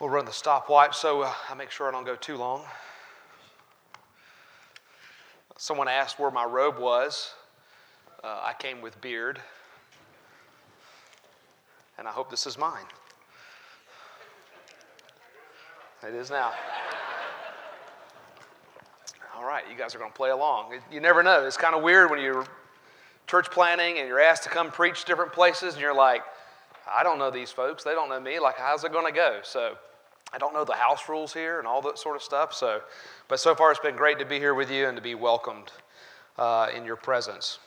We'll run the stopwatch so uh, I make sure I don't go too long. Someone asked where my robe was. Uh, I came with beard, and I hope this is mine. It is now. All right, you guys are going to play along. You never know. It's kind of weird when you're church planting and you're asked to come preach different places, and you're like, I don't know these folks. They don't know me. Like, how's it going to go? So, I don't know the house rules here and all that sort of stuff. So, but so far it's been great to be here with you and to be welcomed uh, in your presence.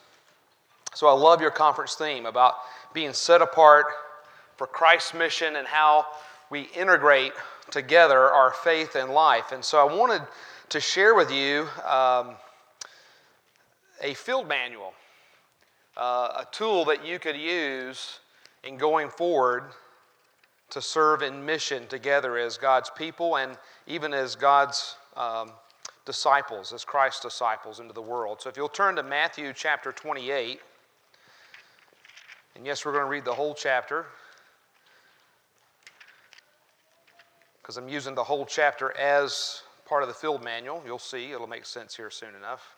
So I love your conference theme about being set apart for Christ's mission and how we integrate together our faith and life. And so I wanted to share with you um, a field manual, uh, a tool that you could use in going forward to serve in mission together as God's people and even as God's um, disciples, as Christ's disciples into the world. So if you'll turn to Matthew chapter 28, and yes, we're going to read the whole chapter because I'm using the whole chapter as part of the field manual. You'll see, it'll make sense here soon enough.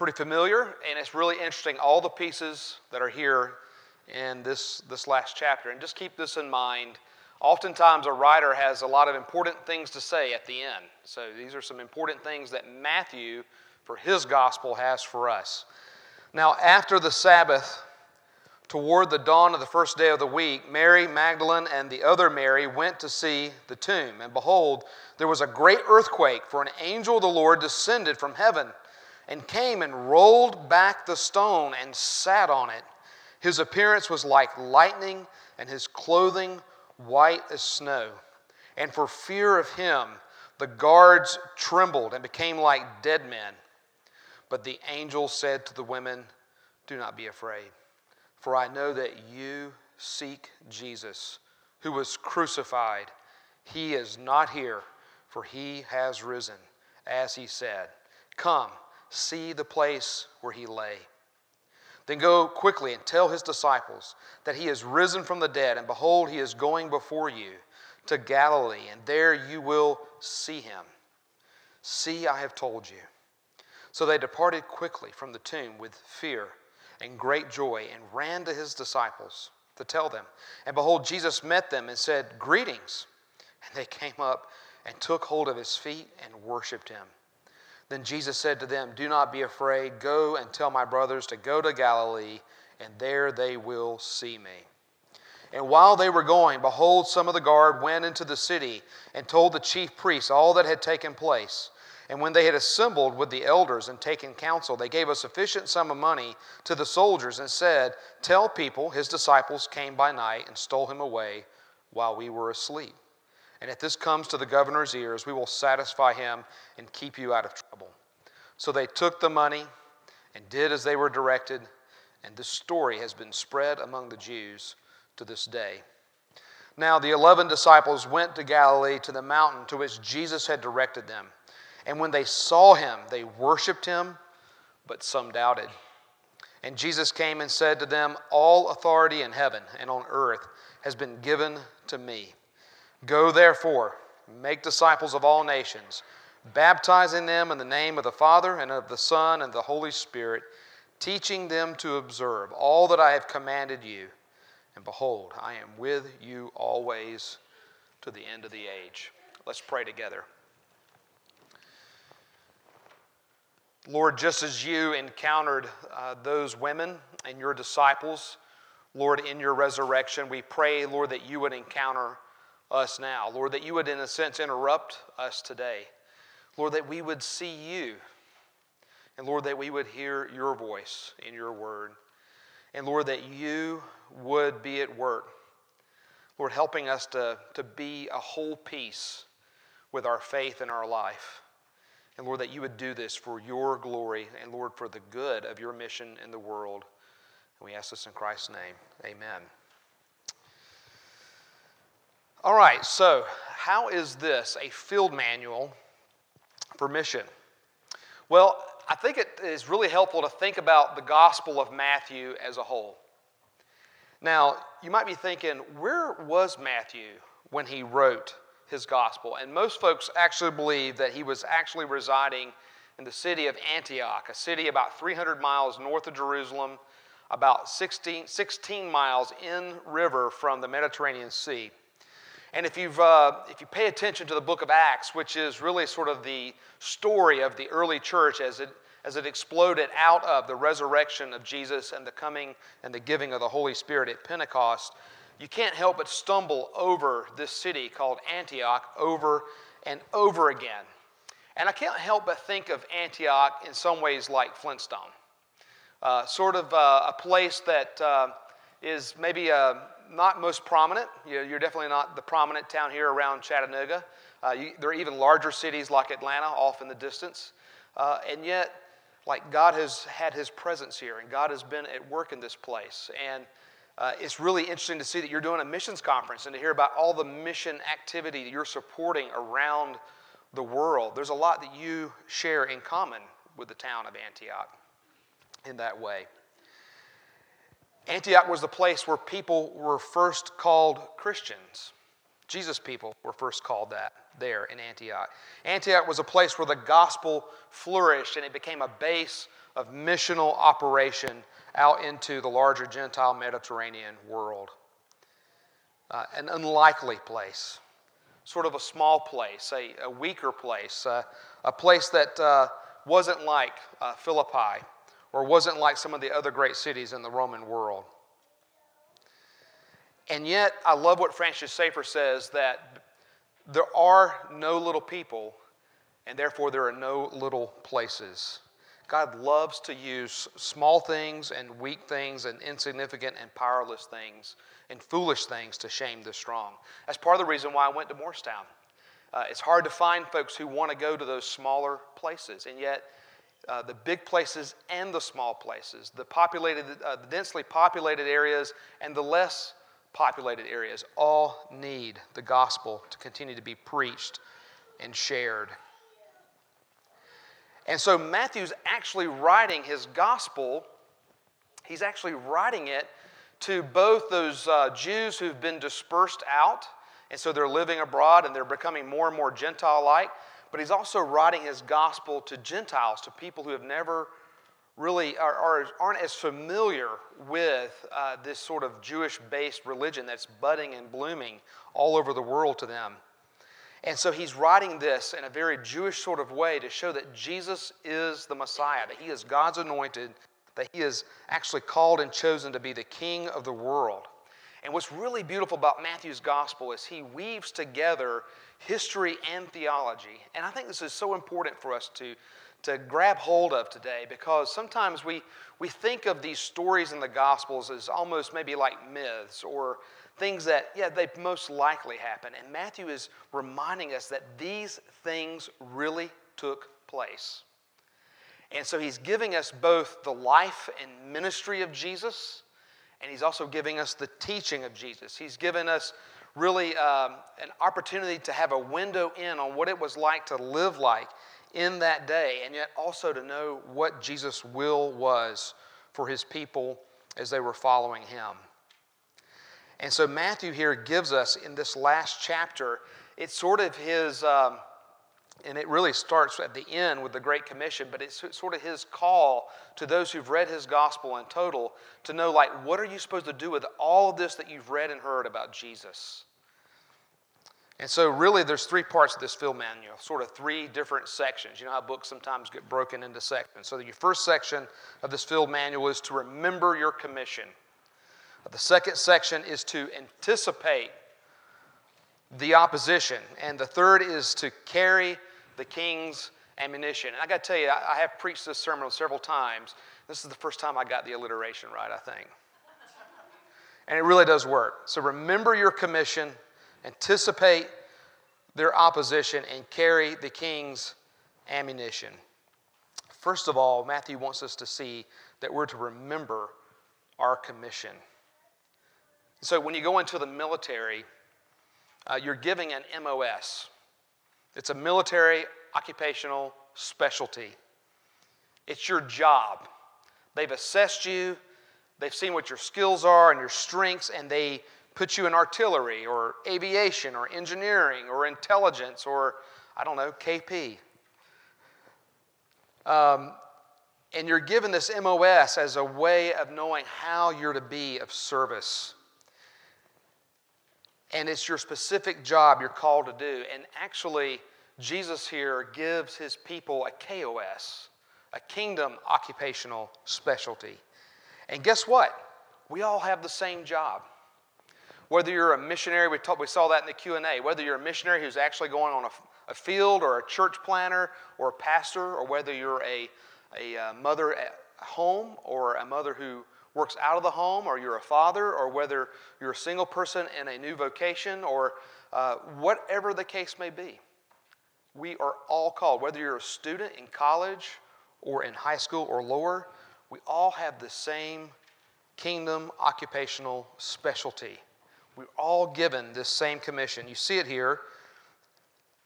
Pretty familiar, and it's really interesting all the pieces that are here in this, this last chapter. And just keep this in mind. Oftentimes, a writer has a lot of important things to say at the end. So, these are some important things that Matthew, for his gospel, has for us. Now, after the Sabbath, toward the dawn of the first day of the week, Mary Magdalene and the other Mary went to see the tomb. And behold, there was a great earthquake, for an angel of the Lord descended from heaven and came and rolled back the stone and sat on it. His appearance was like lightning, and his clothing white as snow. And for fear of him, the guards trembled and became like dead men. But the angel said to the women, Do not be afraid, for I know that you seek Jesus, who was crucified. He is not here, for he has risen, as he said. Come see the place where he lay. Then go quickly and tell his disciples that he is risen from the dead, and behold, he is going before you to Galilee, and there you will see him. See, I have told you. So they departed quickly from the tomb with fear and great joy and ran to his disciples to tell them. And behold, Jesus met them and said, Greetings. And they came up and took hold of his feet and worshiped him. Then Jesus said to them, Do not be afraid. Go and tell my brothers to go to Galilee, and there they will see me. And while they were going, behold, some of the guard went into the city and told the chief priests all that had taken place. And when they had assembled with the elders and taken counsel, they gave a sufficient sum of money to the soldiers and said, Tell people his disciples came by night and stole him away while we were asleep. And if this comes to the governor's ears, we will satisfy him and keep you out of trouble. So they took the money and did as they were directed, and this story has been spread among the Jews to this day. Now the eleven disciples went to Galilee to the mountain to which Jesus had directed them. And when they saw him, they worshiped him, but some doubted. And Jesus came and said to them, All authority in heaven and on earth has been given to me. Go therefore, make disciples of all nations, baptizing them in the name of the Father and of the Son and the Holy Spirit, teaching them to observe all that I have commanded you. And behold, I am with you always to the end of the age. Let's pray together. Lord, just as you encountered uh, those women and your disciples, Lord, in your resurrection, we pray, Lord, that you would encounter us now. Lord, that you would, in a sense, interrupt us today. Lord, that we would see you. And Lord, that we would hear your voice in your word. And Lord, that you would be at work. Lord, helping us to, to be a whole piece with our faith in our life. And Lord, that you would do this for your glory and Lord, for the good of your mission in the world. And we ask this in Christ's name. Amen. All right, so how is this a field manual for mission? Well, I think it is really helpful to think about the Gospel of Matthew as a whole. Now, you might be thinking, where was Matthew when he wrote his gospel? And most folks actually believe that he was actually residing in the city of Antioch, a city about 300 miles north of Jerusalem, about 16, 16 miles in river from the Mediterranean Sea. And if, you've, uh, if you pay attention to the book of Acts, which is really sort of the story of the early church as it, as it exploded out of the resurrection of Jesus and the coming and the giving of the Holy Spirit at Pentecost, you can't help but stumble over this city called Antioch over and over again. And I can't help but think of Antioch in some ways like Flintstone. Uh, sort of uh, a place that uh, is maybe uh, not most prominent. You're definitely not the prominent town here around Chattanooga. Uh, you, there are even larger cities like Atlanta off in the distance. Uh, and yet, like God has had his presence here and God has been at work in this place. And uh, it's really interesting to see that you're doing a missions conference and to hear about all the mission activity that you're supporting around the world. There's a lot that you share in common with the town of Antioch in that way. Antioch was the place where people were first called Christians. Jesus people were first called that there in Antioch. Antioch was a place where the gospel flourished and it became a base of missional operation out into the larger Gentile Mediterranean world. Uh, an unlikely place, sort of a small place, a, a weaker place, uh, a place that uh, wasn't like uh, Philippi or wasn't like some of the other great cities in the Roman world. And yet, I love what Francis Schaeffer says that there are no little people, and therefore there are no little places. God loves to use small things and weak things and insignificant and powerless things and foolish things to shame the strong. That's part of the reason why I went to Morristown. Uh, it's hard to find folks who want to go to those smaller places, and yet uh, the big places and the small places, the populated, uh, the densely populated areas and the less populated areas, all need the gospel to continue to be preached and shared. And so Matthew's actually writing his gospel, he's actually writing it to both those uh, Jews who've been dispersed out, and so they're living abroad and they're becoming more and more Gentile like, but he's also writing his gospel to Gentiles, to people who have never really are, are, aren't as familiar with uh, this sort of Jewish based religion that's budding and blooming all over the world to them. And so he's writing this in a very Jewish sort of way to show that Jesus is the Messiah, that he is God's anointed, that he is actually called and chosen to be the king of the world. And what's really beautiful about Matthew's gospel is he weaves together history and theology. And I think this is so important for us to, to grab hold of today because sometimes we, we think of these stories in the gospels as almost maybe like myths or things that, yeah, they most likely happen. And Matthew is reminding us that these things really took place. And so he's giving us both the life and ministry of Jesus and he's also giving us the teaching of Jesus. He's given us really um, an opportunity to have a window in on what it was like to live like in that day, and yet also to know what Jesus' will was for his people as they were following him. And so Matthew here gives us in this last chapter, it's sort of his. Um, and it really starts at the end with the Great Commission, but it's sort of his call to those who've read his gospel in total to know, like, what are you supposed to do with all of this that you've read and heard about Jesus? And so, really, there's three parts of this field manual, sort of three different sections. You know how books sometimes get broken into sections. So, your first section of this field manual is to remember your commission. The second section is to anticipate the opposition. And the third is to carry the king's ammunition. And I got to tell you, I, have preached this sermon several times. This is the first time I got the alliteration right, I think. And it really does work. So remember your commission, anticipate their opposition, and carry the king's ammunition. First of all, Matthew wants us to see that we're to remember our commission. So when you go into the military, uh, you're giving an MOS. It's a military occupational specialty. It's your job. They've assessed you, they've seen what your skills are and your strengths, and they put you in artillery or aviation or engineering or intelligence or, I don't know, KP. Um, and you're given this MOS as a way of knowing how you're to be of service. And it's your specific job you're called to do. And actually, Jesus here gives his people a KOS, a kingdom occupational specialty. And guess what? We all have the same job. Whether you're a missionary, we, talk, we saw that in the Q&A, whether you're a missionary who's actually going on a, a field or a church planter or a pastor, or whether you're a, a uh, mother at home or a mother who works out of the home, or you're a father, or whether you're a single person in a new vocation, or uh, whatever the case may be. We are all called, whether you're a student in college or in high school or lower, we all have the same kingdom occupational specialty. We're all given this same commission. You see it here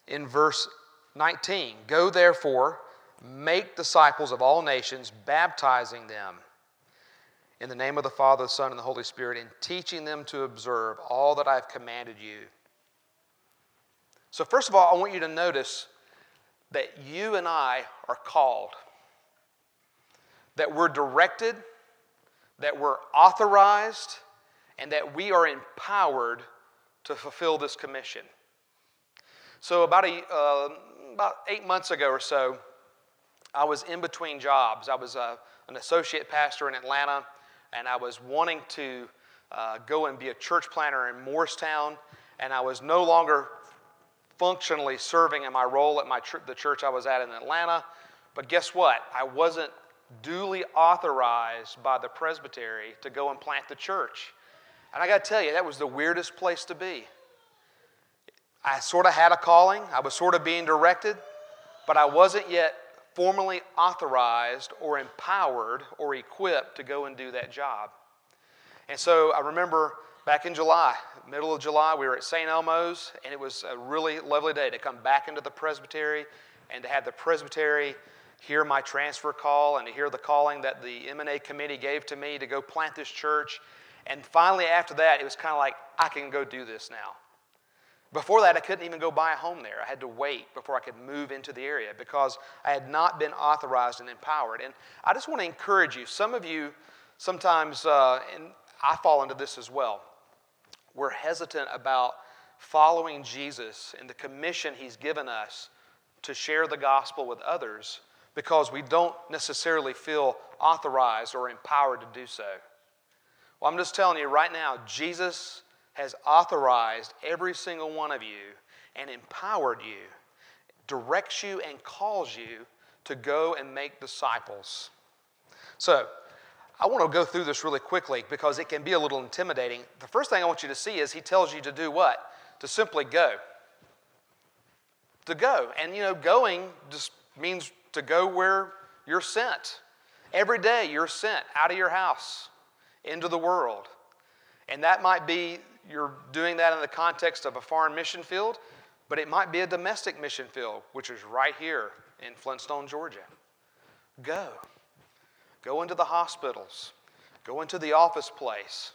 in verse 19. Go therefore, make disciples of all nations, baptizing them in the name of the Father, the Son, and the Holy Spirit, and teaching them to observe all that I've commanded you. So, first of all, I want you to notice that you and I are called, that we're directed, that we're authorized, and that we are empowered to fulfill this commission. So, about, a, uh, about eight months ago or so, I was in between jobs. I was uh, an associate pastor in Atlanta, and I was wanting to uh, go and be a church planter in Morristown, and I was no longer functionally serving in my role at my ch- the church I was at in Atlanta. But guess what? I wasn't duly authorized by the presbytery to go and plant the church. And I got to tell you, that was the weirdest place to be. I sort of had a calling, I was sort of being directed, but I wasn't yet formally authorized or empowered or equipped to go and do that job. And so I remember back in July, middle of July, we were at St. Elmo's, and it was a really lovely day to come back into the presbytery and to have the presbytery hear my transfer call and to hear the calling that the MNA committee gave to me to go plant this church. And finally, after that, it was kind of like, I can go do this now. Before that, I couldn't even go buy a home there. I had to wait before I could move into the area because I had not been authorized and empowered. And I just want to encourage you. Some of you, sometimes, uh, and I fall into this as well, we're hesitant about following Jesus and the commission he's given us to share the gospel with others because we don't necessarily feel authorized or empowered to do so. Well, I'm just telling you right now, Jesus has authorized every single one of you and empowered you, directs you, and calls you to go and make disciples. So, I want to go through this really quickly because it can be a little intimidating. The first thing I want you to see is he tells you to do what? To simply go. To go. And you know, going just means to go where you're sent. Every day you're sent out of your house into the world. And that might be you're doing that in the context of a foreign mission field, but it might be a domestic mission field, which is right here in Flintstone, Georgia. Go. Go into the hospitals. Go into the office place.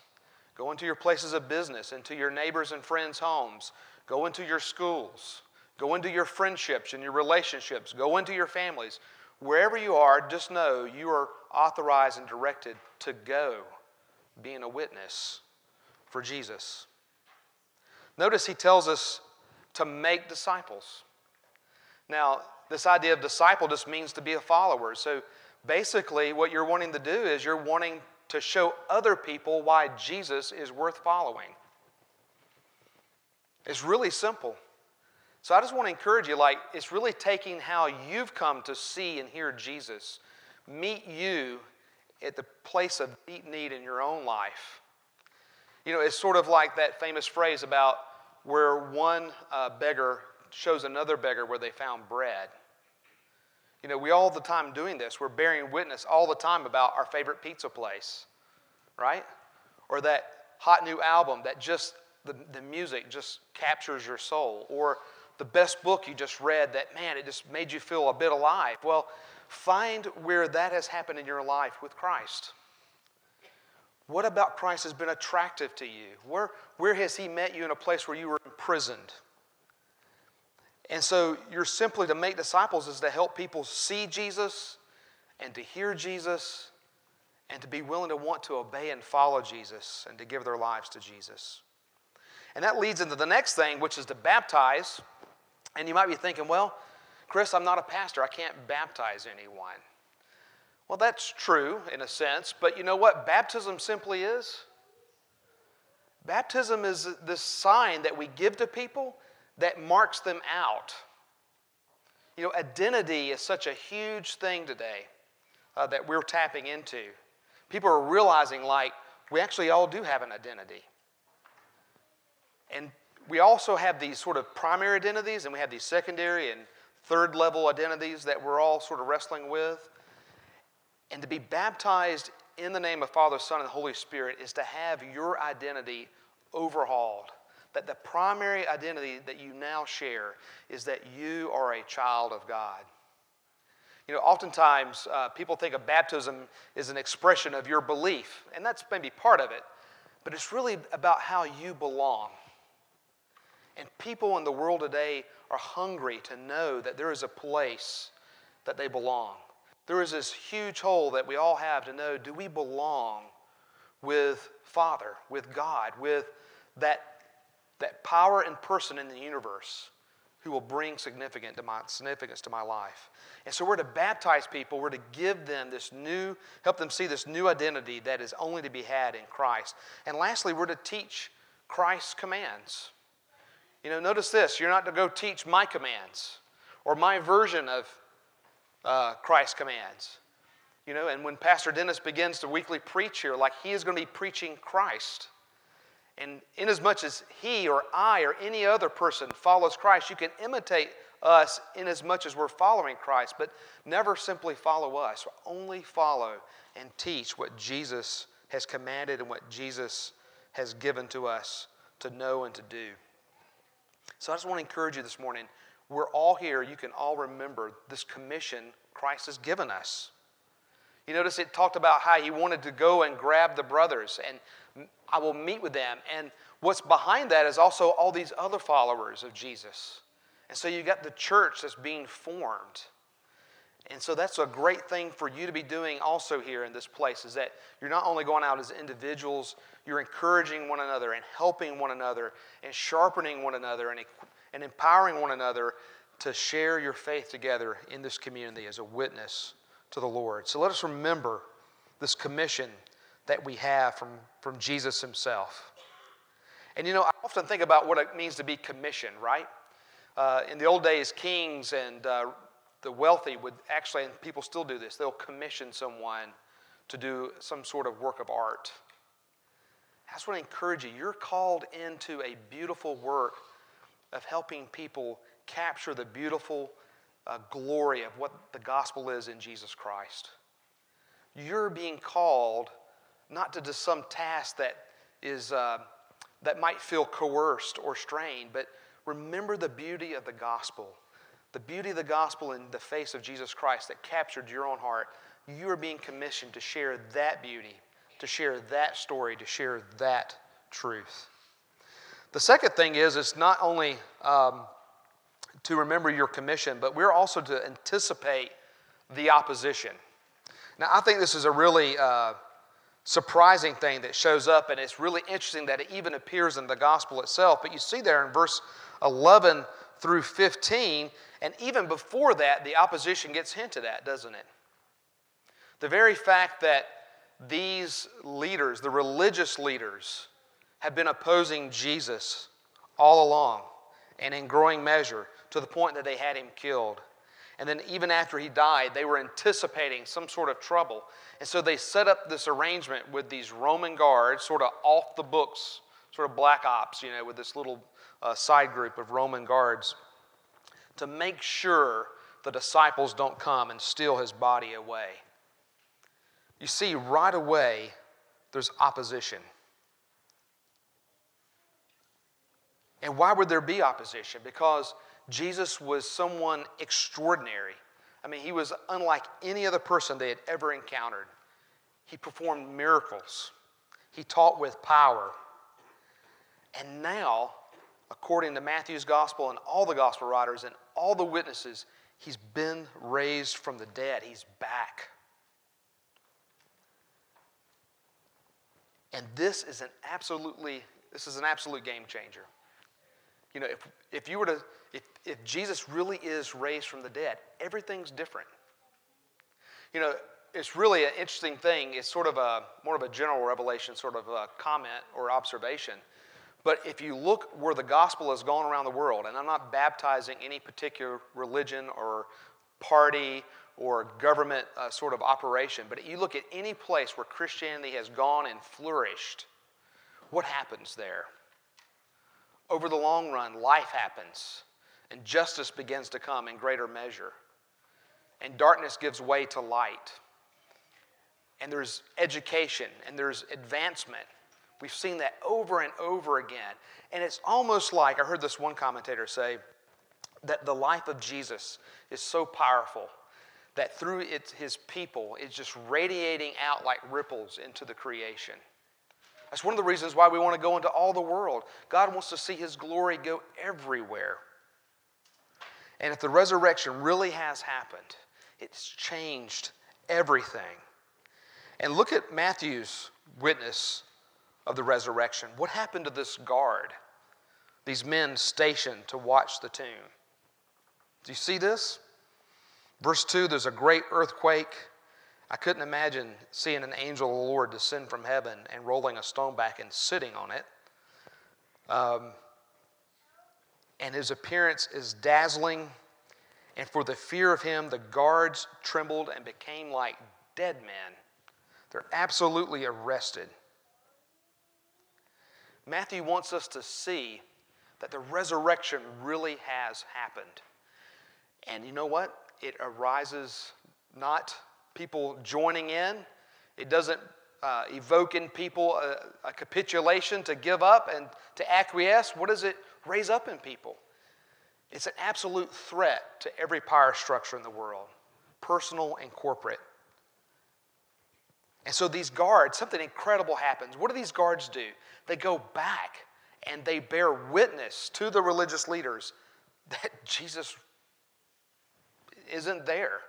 Go into your places of business, into your neighbors' and friends' homes. Go into your schools. Go into your friendships and your relationships. Go into your families. Wherever you are, just know you are authorized and directed to go being a witness for Jesus. Notice he tells us to make disciples. Now, this idea of disciple just means to be a follower. So basically, what you're wanting to do is you're wanting to show other people why Jesus is worth following. It's really simple. So I just want to encourage you like, it's really taking how you've come to see and hear Jesus meet you at the place of deep need in your own life you know, it's sort of like that famous phrase about where one uh, beggar shows another beggar where they found bread. You know, we all the time doing this. We're bearing witness all the time about our favorite pizza place, right? Or that hot new album that just, the, the music just captures your soul. Or the best book you just read that, man, it just made you feel a bit alive. Well, find where that has happened in your life with Christ. What about Christ has been attractive to you? Where, where has He met you in a place where you were imprisoned? And so, you're simply to make disciples is to help people see Jesus and to hear Jesus and to be willing to want to obey and follow Jesus and to give their lives to Jesus. And that leads into the next thing, which is to baptize. And you might be thinking, well, Chris, I'm not a pastor. I can't baptize anyone. Well, that's true in a sense, but you know what baptism simply is? Baptism is this sign that we give to people that marks them out. You know, identity is such a huge thing today uh, that we're tapping into. People are realizing, like, we actually all do have an identity. And we also have these sort of primary identities, and we have these secondary and third level identities that we're all sort of wrestling with. And to be baptized in the name of Father, Son, and Holy Spirit is to have your identity overhauled. That the primary identity that you now share is that you are a child of God. You know, oftentimes uh, people think of baptism as an expression of your belief, and that's maybe part of it, but it's really about how you belong. And people in the world today are hungry to know that there is a place that they belong. There is this huge hole that we all have to know do we belong with Father, with God, with that, that power and person in the universe who will bring significant to my, significance to my life? And so we're to baptize people, we're to give them this new, help them see this new identity that is only to be had in Christ. And lastly, we're to teach Christ's commands. You know, notice this you're not to go teach my commands or my version of uh, Christ's commands. You know, and when Pastor Dennis begins to weekly preach here, like he is going to be preaching Christ. And inasmuch as much as he or I or any other person follows Christ, you can imitate us inasmuch as we're following Christ, but never simply follow us. Only follow and teach what Jesus has commanded and what Jesus has given to us to know and to do. So I just want to encourage you this morning. We're all here. You can all remember this commission Christ has given us. You notice it talked about how he wanted to go and grab the brothers, and I will meet with them. And what's behind that is also all these other followers of Jesus. And so you got the church that's being formed. And so that's a great thing for you to be doing also here in this place is that you're not only going out as individuals, you're encouraging one another and helping one another and sharpening one another and, and empowering one another to share your faith together in this community as a witness to the Lord. So let us remember this commission that we have from, from Jesus himself. And you know, I often think about what it means to be commissioned, right? Uh, in the old days, kings and uh, the wealthy would actually, and people still do this, they'll commission someone to do some sort of work of art. I just want to encourage you. You're called into a beautiful work of helping people capture the beautiful uh, glory of what the gospel is in Jesus Christ. You're being called not to do some task that is uh, that might feel coerced or strained, but remember the beauty of the gospel the beauty of the gospel in the face of Jesus Christ that captured your own heart, you are being commissioned to share that beauty, to share that story, to share that truth. The second thing is, it's not only um, to remember your commission, but we're also to anticipate the opposition. Now, I think this is a really uh, surprising thing that shows up, and it's really interesting that it even appears in the gospel itself. But you see there in verse 11 through 15, and even before that, the opposition gets hinted at, doesn't it? The very fact that these leaders, the religious leaders, have been opposing Jesus all along and in growing measure to the point that they had him killed. And then, even after he died, they were anticipating some sort of trouble. And so they set up this arrangement with these Roman guards, sort of off the books, sort of black ops, you know, with this little uh, side group of Roman guards to make sure the disciples don't come and steal his body away. You see, right away, there's opposition. And why would there be opposition? Because Jesus was someone extraordinary. I mean, he was unlike any other person they had ever encountered. He performed miracles, he taught with power. And now, according to Matthew's gospel and all the gospel writers and all the witnesses, he's been raised from the dead. He's back. And this is an absolutely this is an absolute game changer. You know, if, if you were to if, if Jesus really is raised from the dead, everything's different. You know, it's really an interesting thing. It's sort of a more of a general revelation, sort of a comment or observation. But if you look where the gospel has gone around the world, and I'm not baptizing any particular religion or party or government uh, sort of operation, but you look at any place where Christianity has gone and flourished, what happens there? Over the long run, life happens, and justice begins to come in greater measure, and darkness gives way to light, and there's education, and there's advancement We've seen that over and over again. And it's almost like I heard this one commentator say that the life of Jesus is so powerful that through his people, it's just radiating out like ripples into the creation. That's one of the reasons why we want to go into all the world. God wants to see his glory go everywhere. And if the resurrection really has happened, it's changed everything. And look at Matthew's witness of the resurrection. What happened to this guard? These men stationed to watch the tomb. Do you see this? Verse 2 there's a great earthquake. I couldn't imagine seeing an angel of the Lord descend from heaven and rolling a stone back and sitting on it. Um, and his appearance is dazzling. And for the fear of him, the guards trembled and became like dead men. They're absolutely arrested. Matthew wants us to see that the resurrection really has happened. And you know what? It arises not people joining in, it doesn't uh, evoke in people a, a capitulation to give up and to acquiesce. What does it raise up in people? It's an absolute threat to every power structure in the world, personal and corporate. And so these guards, something incredible happens. What do these guards do? They go back and they bear witness to the religious leaders that Jesus isn't there.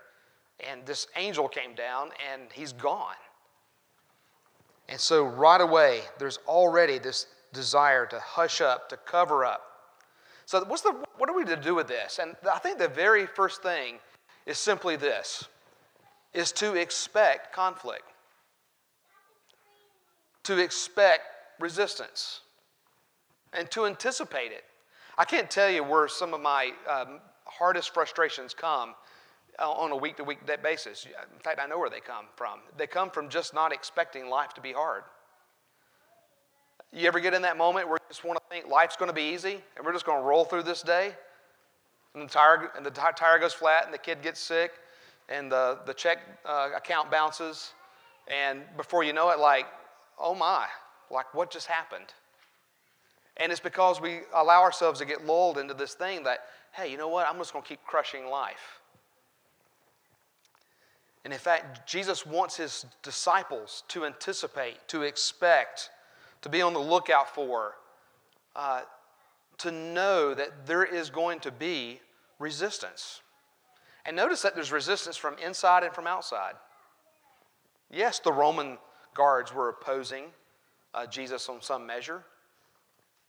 And this angel came down and he's gone. And so right away, there's already this desire to hush up, to cover up. So what's the, what are we to do with this? And I think the very first thing is simply this, is to expect conflict to expect resistance and to anticipate it. I can't tell you where some of my um, hardest frustrations come on a week to week basis. In fact, I know where they come from. They come from just not expecting life to be hard. You ever get in that moment where you just want to think life's going to be easy and we're just going to roll through this day? And the tire, and the tire goes flat and the kid gets sick and the, the check uh, account bounces. And before you know it, like oh my, like what just happened? And it's because we allow ourselves to get lulled into this thing that, hey, you know what? I'm just going to keep crushing life. And in fact, Jesus wants his disciples to anticipate, to expect, to be on the lookout for, uh, to know that there is going to be resistance. And notice that there's resistance from inside and from outside. Yes, the Roman guards were opposing uh, Jesus on some measure.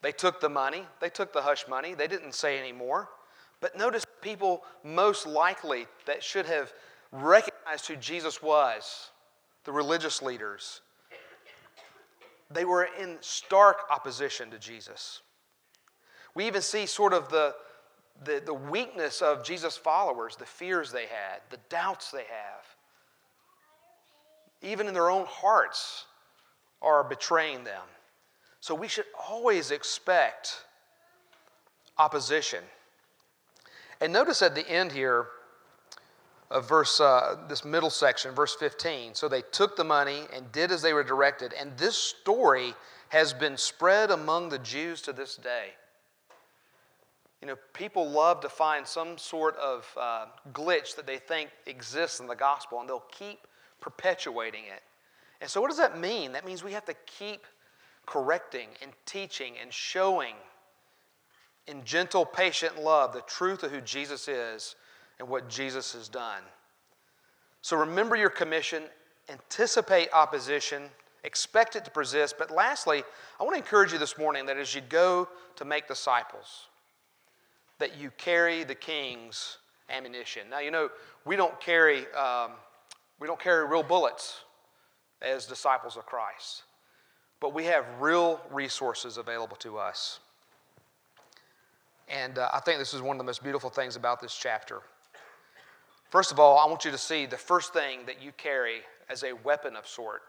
They took the money, they took the hush money, they didn't say any more. But notice people most likely that should have recognized who Jesus was, the religious leaders, they were in stark opposition to Jesus. We even see sort of the, the, the weakness of Jesus' followers, the fears they had, the doubts they have even in their own hearts, are betraying them. So we should always expect opposition. And notice at the end here of verse, uh, this middle section, verse 15. So they took the money and did as they were directed. And this story has been spread among the Jews to this day. You know, people love to find some sort of uh, glitch that they think exists in the gospel, and they'll keep perpetuating it. And so, what does that mean? That means we have to keep correcting and teaching and showing in gentle, patient love the truth of who Jesus is and what Jesus has done. So, remember your commission, anticipate opposition, expect it to persist. But lastly, I want to encourage you this morning that as you go to make disciples, that you carry the king's ammunition. Now, you know, we don't carry, um, we don't carry real bullets as disciples of Christ, but we have real resources available to us. And uh, I think this is one of the most beautiful things about this chapter. First of all, I want you to see the first thing that you carry as a weapon of sort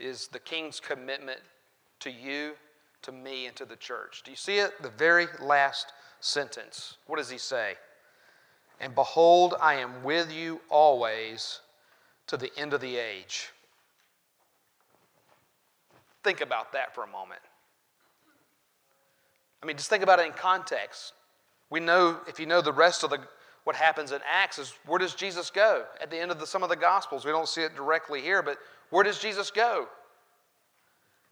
is the king's commitment to you, to me, and to the church. Do you see it? The very last sentence. What does he say? And behold, I am with you always to the end of the age. Think about that for a moment. I mean, just think about it in context. We know, if you know the rest of the, what happens in Acts, is where does Jesus go? At the end of the, some of the Gospels, we don't see it directly here, but where does Jesus go?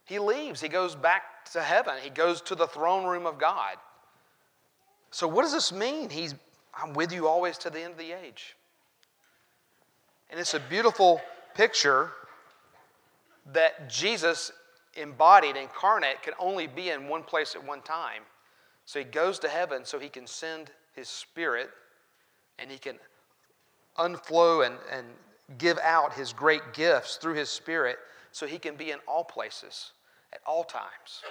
He leaves. He goes back to heaven. He goes to the throne room of God. So, what does this mean? He's, I'm with you always to the end of the age. And it's a beautiful picture that Jesus embodied, incarnate, can only be in one place at one time. So he goes to heaven so he can send his spirit and he can unflow and, and give out his great gifts through his spirit so he can be in all places at all times.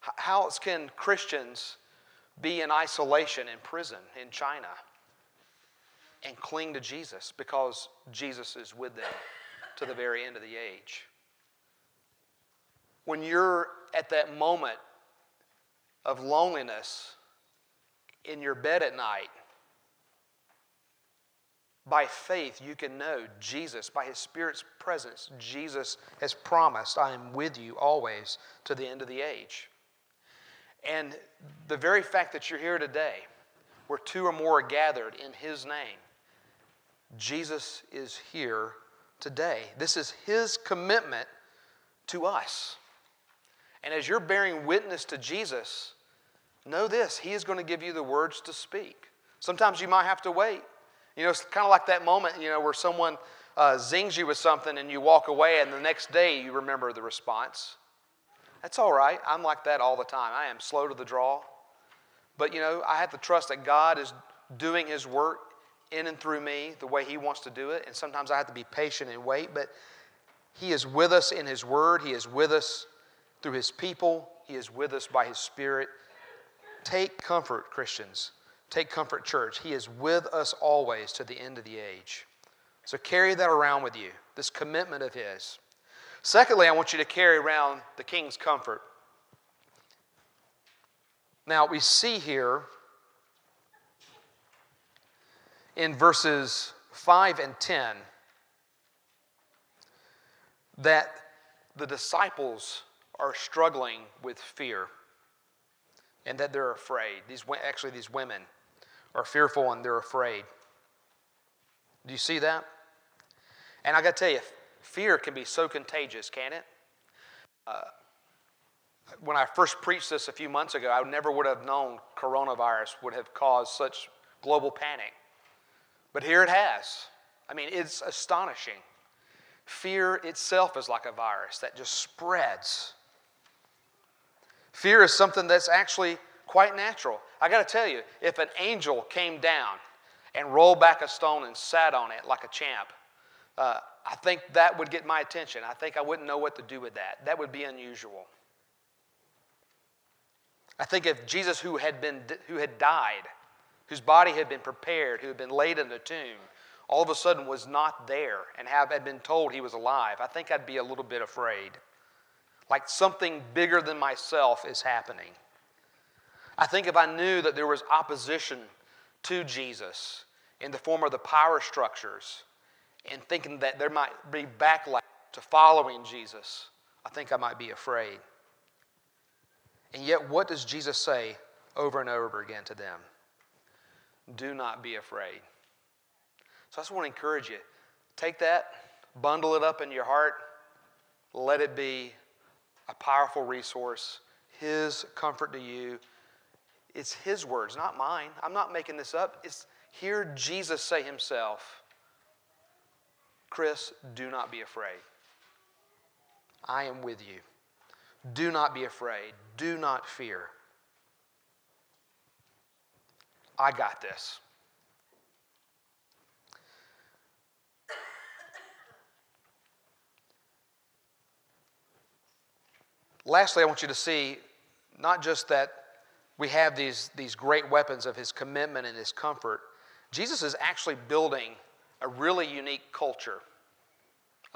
How else can Christians be in isolation in prison in China and cling to Jesus because Jesus is with them to the very end of the age? When you're at that moment of loneliness in your bed at night, by faith, you can know Jesus, by His Spirit's presence, Jesus has promised, I am with you always to the end of the age. And the very fact that you're here today, where two or more are gathered in His name, Jesus is here today. This is His commitment to us. And as you're bearing witness to Jesus, know this He is going to give you the words to speak. Sometimes you might have to wait. You know, it's kind of like that moment, you know, where someone uh, zings you with something and you walk away, and the next day you remember the response. That's all right. I'm like that all the time. I am slow to the draw. But, you know, I have to trust that God is doing His work in and through me the way He wants to do it. And sometimes I have to be patient and wait. But He is with us in His Word, He is with us through His people, He is with us by His Spirit. Take comfort, Christians. Take comfort, church. He is with us always to the end of the age. So carry that around with you, this commitment of His. Secondly, I want you to carry around the king's comfort. Now, we see here in verses 5 and 10 that the disciples are struggling with fear and that they're afraid. These, actually, these women are fearful and they're afraid. Do you see that? And I got to tell you, Fear can be so contagious, can it? Uh, when I first preached this a few months ago, I never would have known coronavirus would have caused such global panic. But here it has. I mean, it's astonishing. Fear itself is like a virus that just spreads. Fear is something that's actually quite natural. I got to tell you, if an angel came down and rolled back a stone and sat on it like a champ, uh, I think that would get my attention. I think I wouldn't know what to do with that. That would be unusual. I think if Jesus, who had, been, who had died, whose body had been prepared, who had been laid in the tomb, all of a sudden was not there and have, had been told he was alive, I think I'd be a little bit afraid. Like something bigger than myself is happening. I think if I knew that there was opposition to Jesus in the form of the power structures, and thinking that there might be backlash to following Jesus, I think I might be afraid. And yet, what does Jesus say over and over again to them do not be afraid. So I just want to encourage you take that, bundle it up in your heart, let it be a powerful resource, His comfort to you. It's His words, not mine. I'm not making this up. It's hear Jesus say Himself, Chris, do not be afraid. I am with you. Do not be afraid. Do not fear. I got this. Lastly, I want you to see not just that we have these, these great weapons of his commitment and his comfort, Jesus is actually building a really unique culture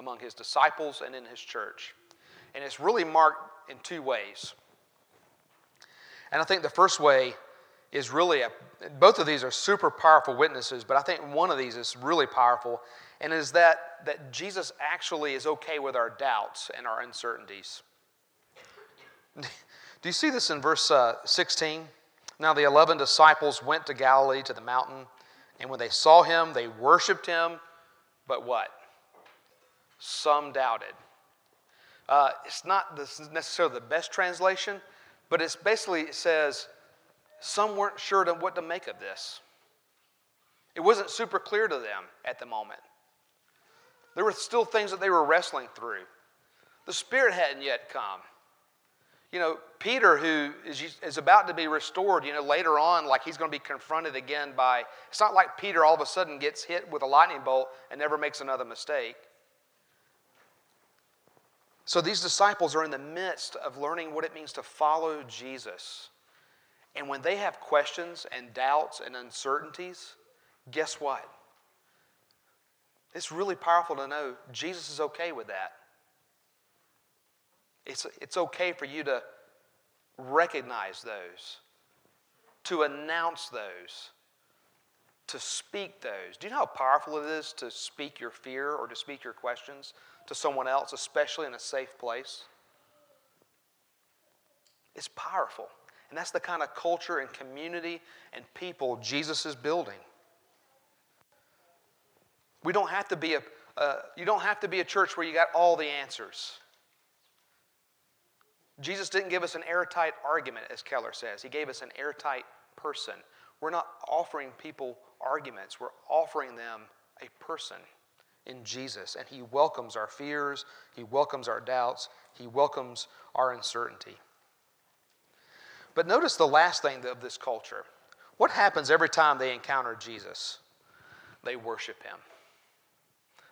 among his disciples and in his church. And it's really marked in two ways. And I think the first way is really a, both of these are super powerful witnesses, but I think one of these is really powerful, and is that, that Jesus actually is okay with our doubts and our uncertainties. Do you see this in verse uh, 16? Now the 11 disciples went to Galilee to the mountain, and when they saw him, they worshiped him, but what? Some doubted. Uh, it's not necessarily the best translation, but it's basically it says some weren't sure to what to make of this. It wasn't super clear to them at the moment. There were still things that they were wrestling through. The Spirit hadn't yet come you know, Peter, who is, is about to be restored, you know, later on, like he's going to be confronted again by, it's not like Peter all of a sudden gets hit with a lightning bolt and never makes another mistake. So these disciples are in the midst of learning what it means to follow Jesus. And when they have questions and doubts and uncertainties, guess what? It's really powerful to know Jesus is okay with that. It's, it's okay for you to recognize those, to announce those, to speak those. Do you know how powerful it is to speak your fear or to speak your questions to someone else, especially in a safe place? It's powerful. And that's the kind of culture and community and people Jesus is building. We don't have to be a, uh, you don't have to be a church where you got all the answers. Jesus didn't give us an airtight argument, as Keller says. He gave us an airtight person. We're not offering people arguments, we're offering them a person in Jesus. And He welcomes our fears, He welcomes our doubts, He welcomes our uncertainty. But notice the last thing of this culture. What happens every time they encounter Jesus? They worship Him,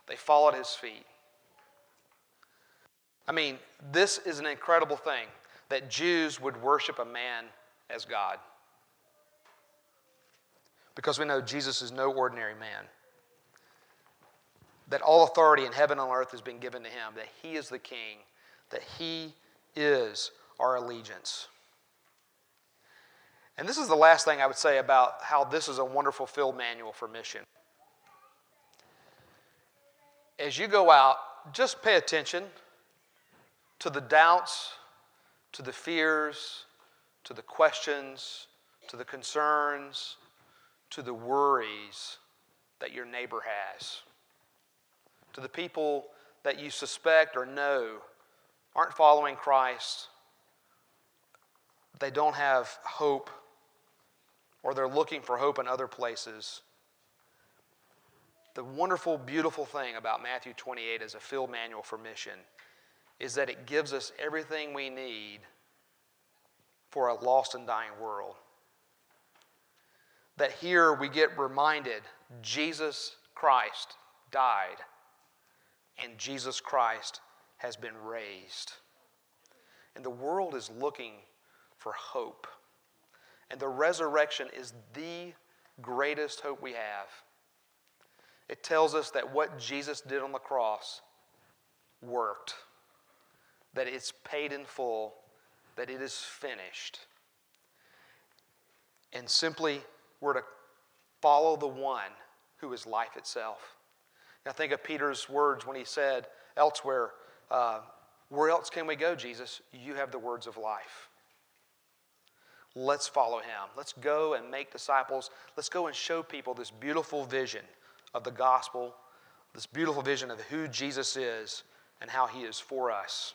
they fall at His feet. I mean, this is an incredible thing that Jews would worship a man as God. Because we know Jesus is no ordinary man. That all authority in heaven and earth has been given to him, that he is the king, that he is our allegiance. And this is the last thing I would say about how this is a wonderful field manual for mission. As you go out, just pay attention to the doubts, to the fears, to the questions, to the concerns, to the worries that your neighbor has, to the people that you suspect or know aren't following Christ, they don't have hope, or they're looking for hope in other places. The wonderful, beautiful thing about Matthew 28 as a field manual for mission is that it gives us everything we need for a lost and dying world. That here we get reminded Jesus Christ died and Jesus Christ has been raised. And the world is looking for hope. And the resurrection is the greatest hope we have. It tells us that what Jesus did on the cross worked that it's paid in full, that it is finished. And simply, we're to follow the one who is life itself. Now, think of Peter's words when he said elsewhere, uh, Where else can we go, Jesus? You have the words of life. Let's follow him. Let's go and make disciples. Let's go and show people this beautiful vision of the gospel, this beautiful vision of who Jesus is and how he is for us.